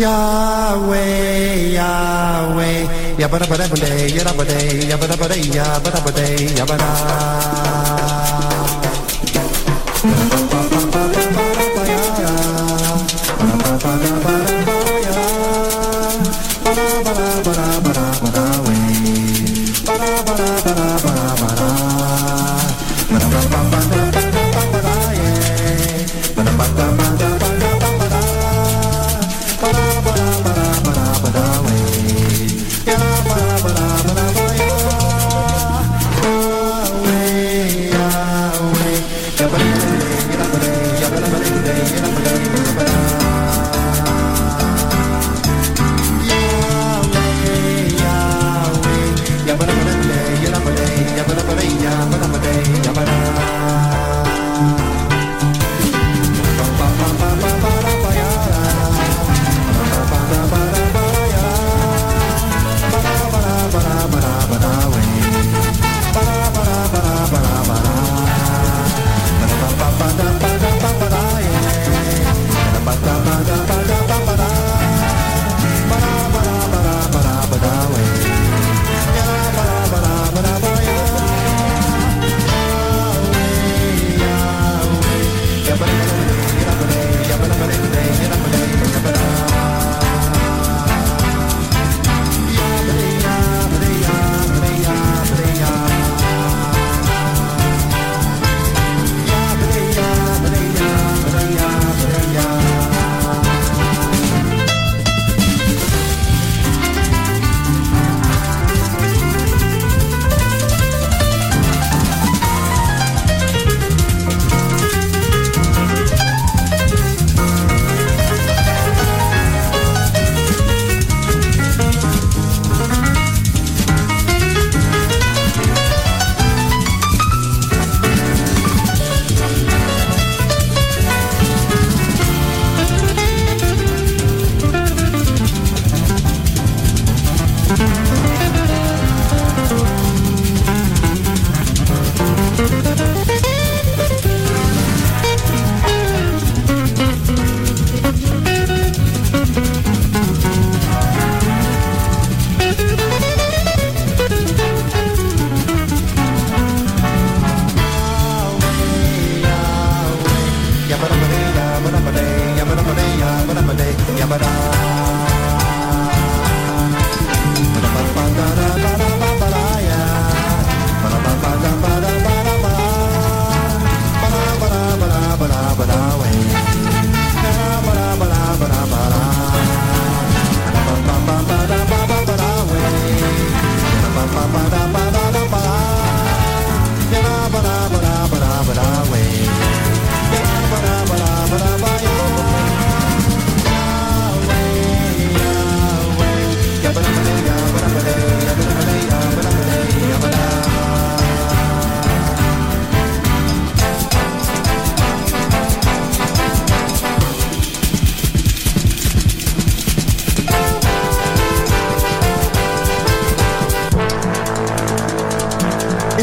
Yahweh, Yahweh, yabba dabba dabba day, yabba dabba dabba day, yabba da.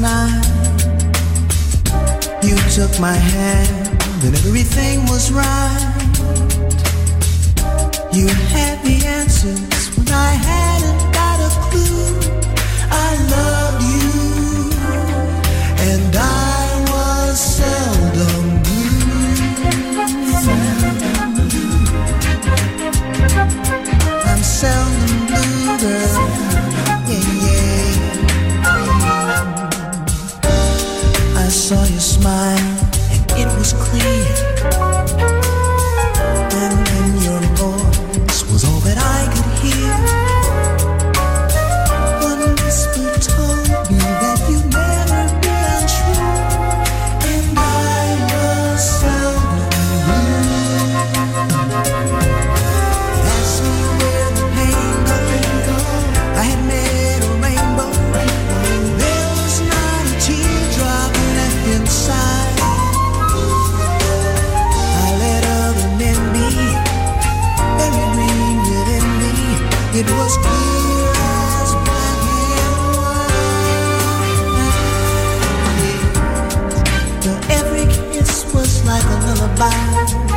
night. You took my hand and everything was right. You had the answers when I hadn't like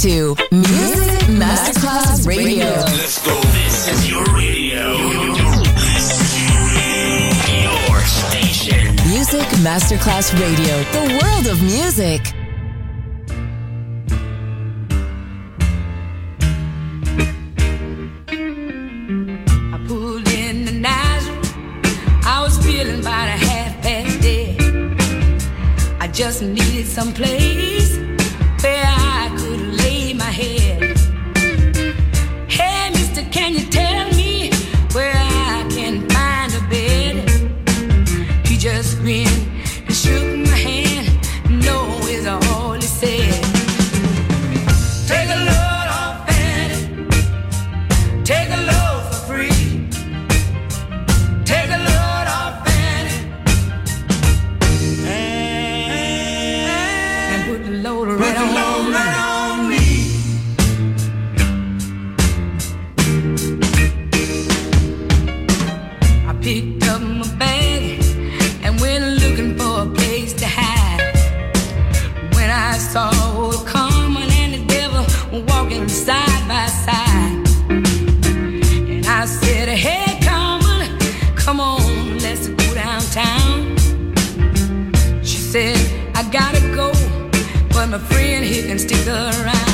to Music Masterclass Radio. Let's go. This is your radio. Your station. Music Masterclass Radio. The world of music. just needed some place The and the devil walking side by side. And I said, Hey, come on, let's go downtown. She said, I gotta go, but my friend here can stick around.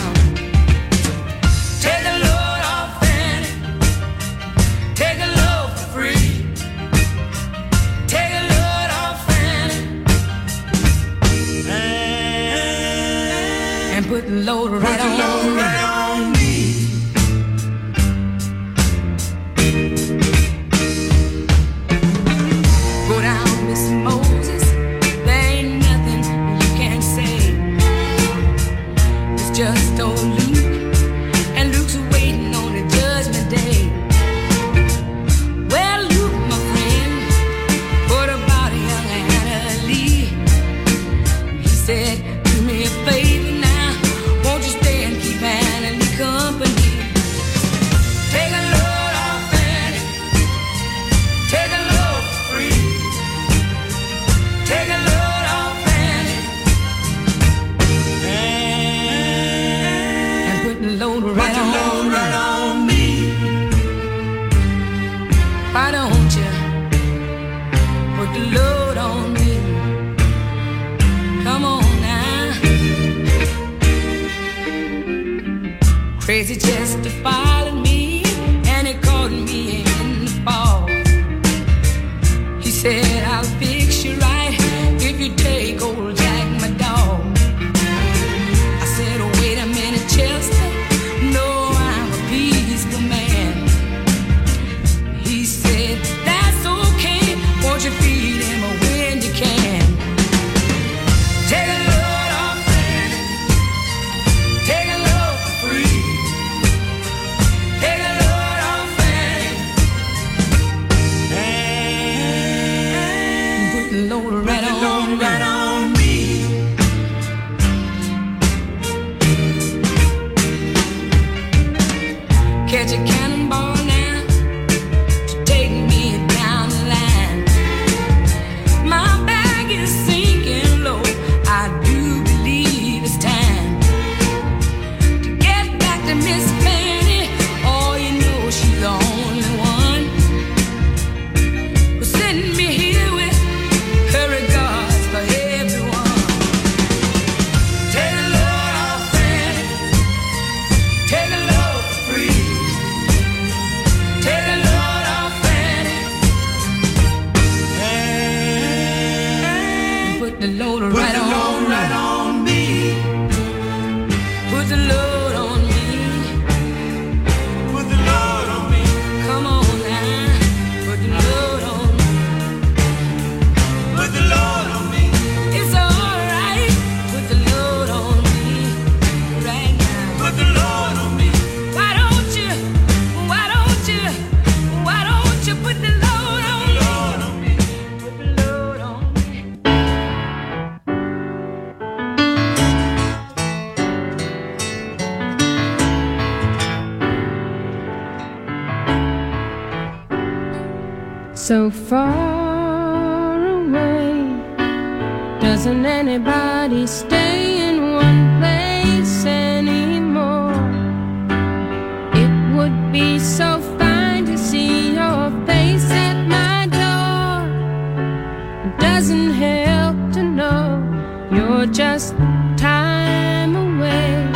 Doesn't help to know you're just time away.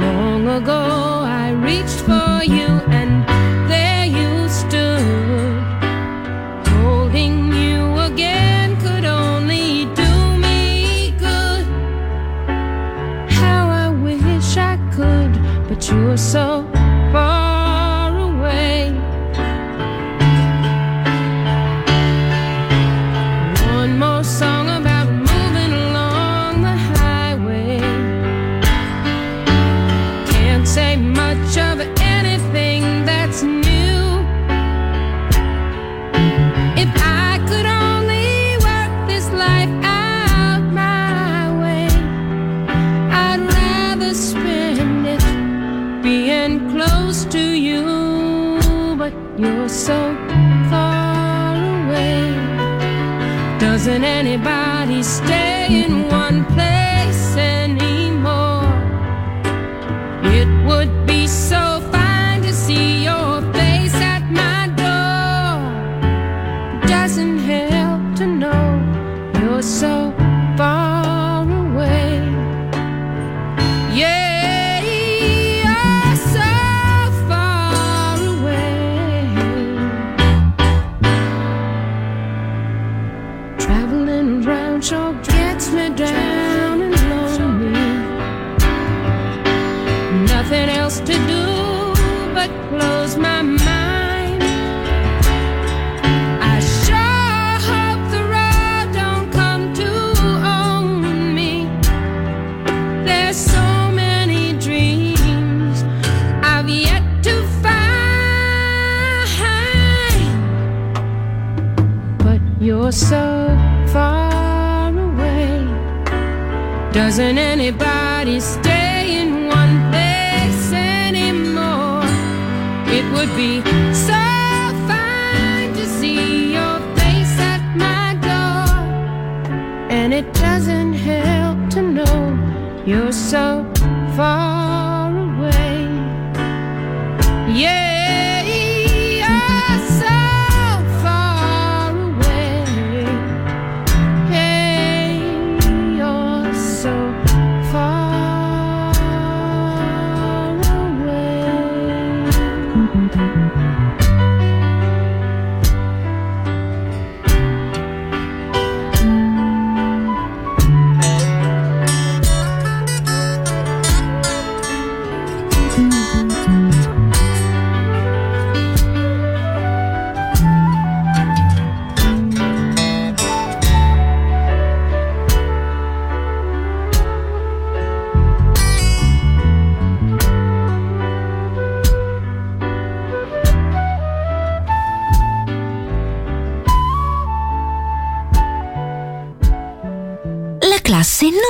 Long ago I reached for you. Doesn't anybody stay in one place you're so far away. Doesn't anybody stay in one place anymore? It would be so fine to see your face at my door. And it doesn't help to know you're so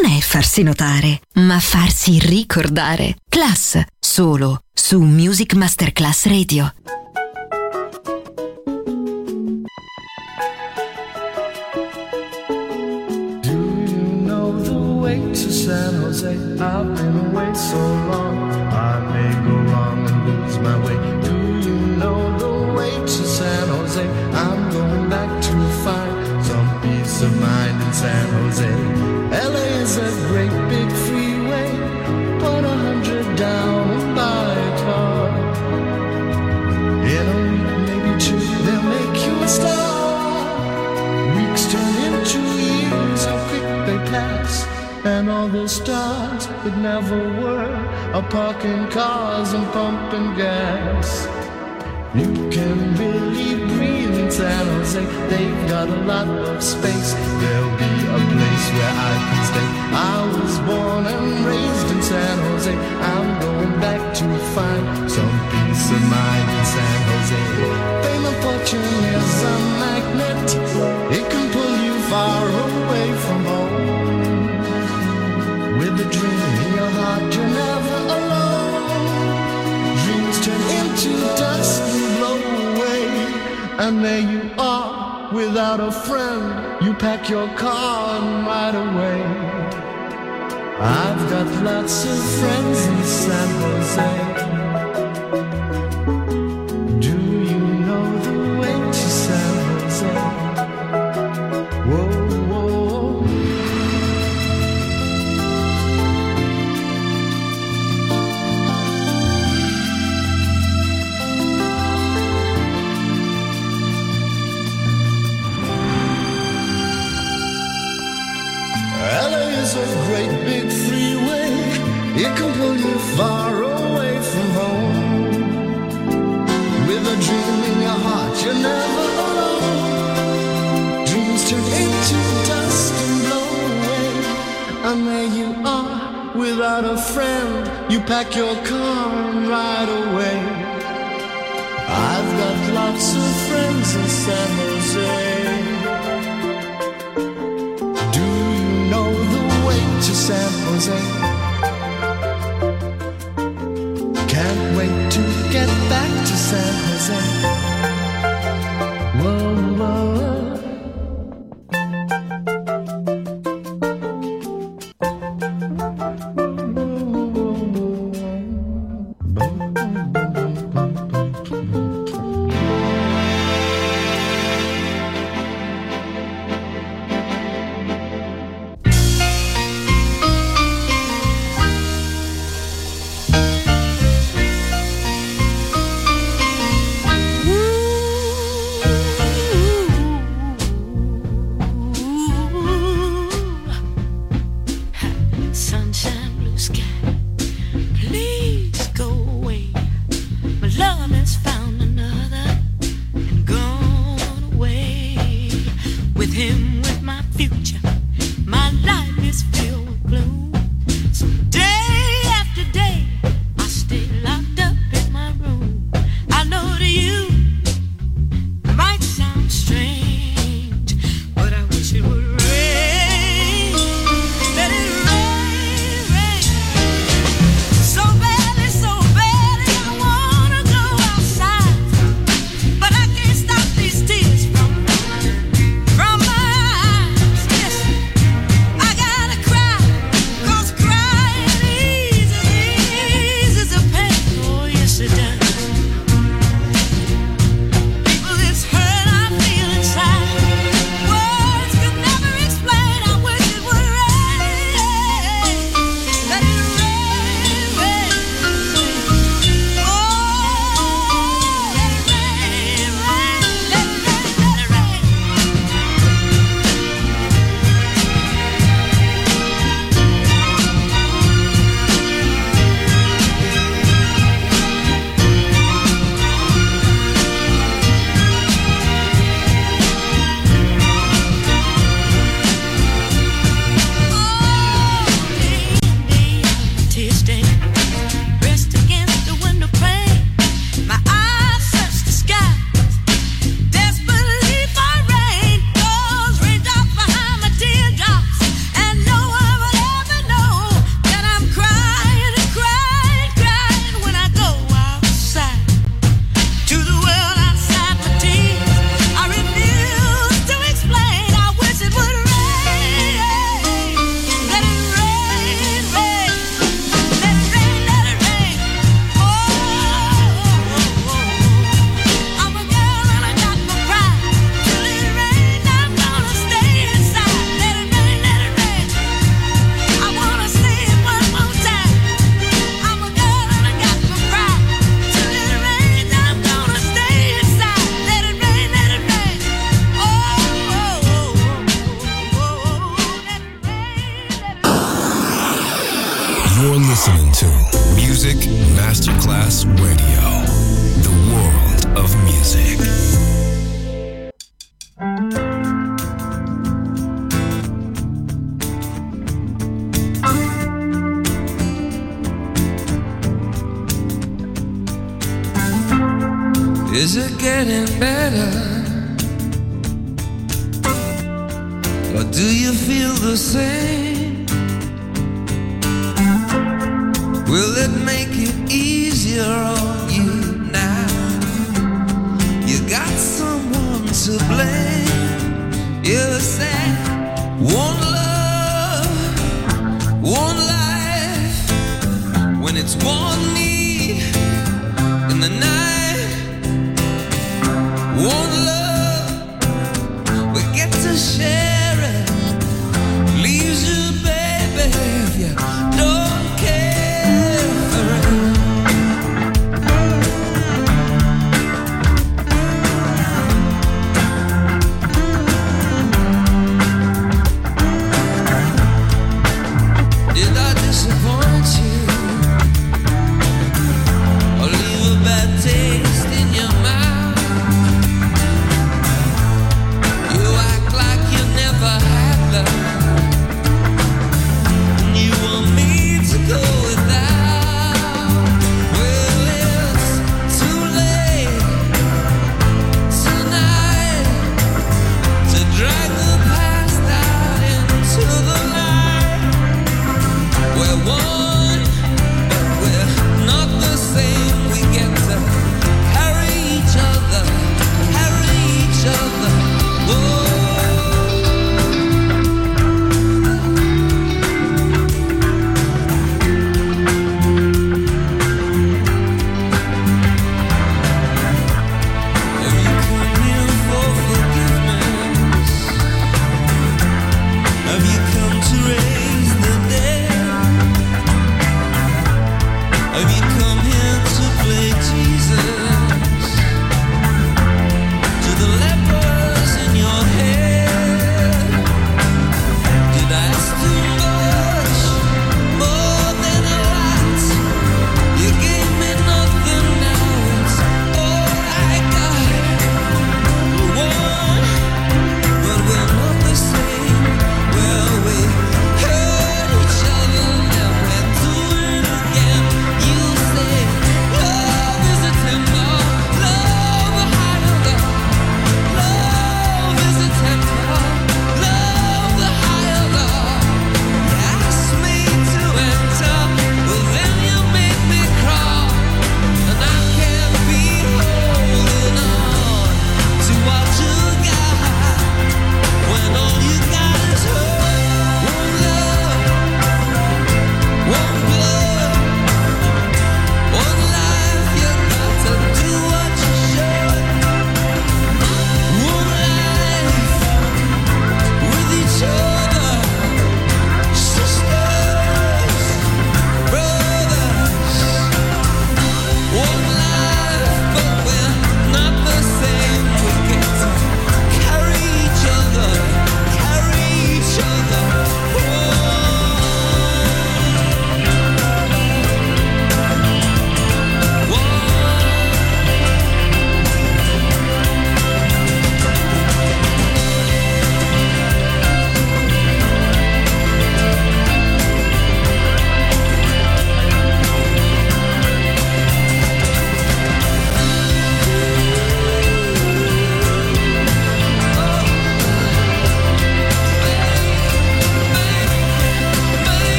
non è farsi notare, ma farsi ricordare. Class, solo su Music Masterclass Radio. To San Jose? I've been away so long, I may go wrong and lose my way. Do you know the way to San Jose? I'm going back to find some peace of mind in San Jose. And all the stars that never were are parking cars and pumping gas. You can really breathe in San Jose. They've got a lot of space. There'll be a place where I can stay. I was born and raised in San Jose. I'm going back to find some peace of mind in San Jose. Fame and fortune is a magnet. It can pull you far away And there you are, without a friend. You pack your car and ride away. I've got lots of friends in San Jose. One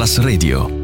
Masterclass Radio.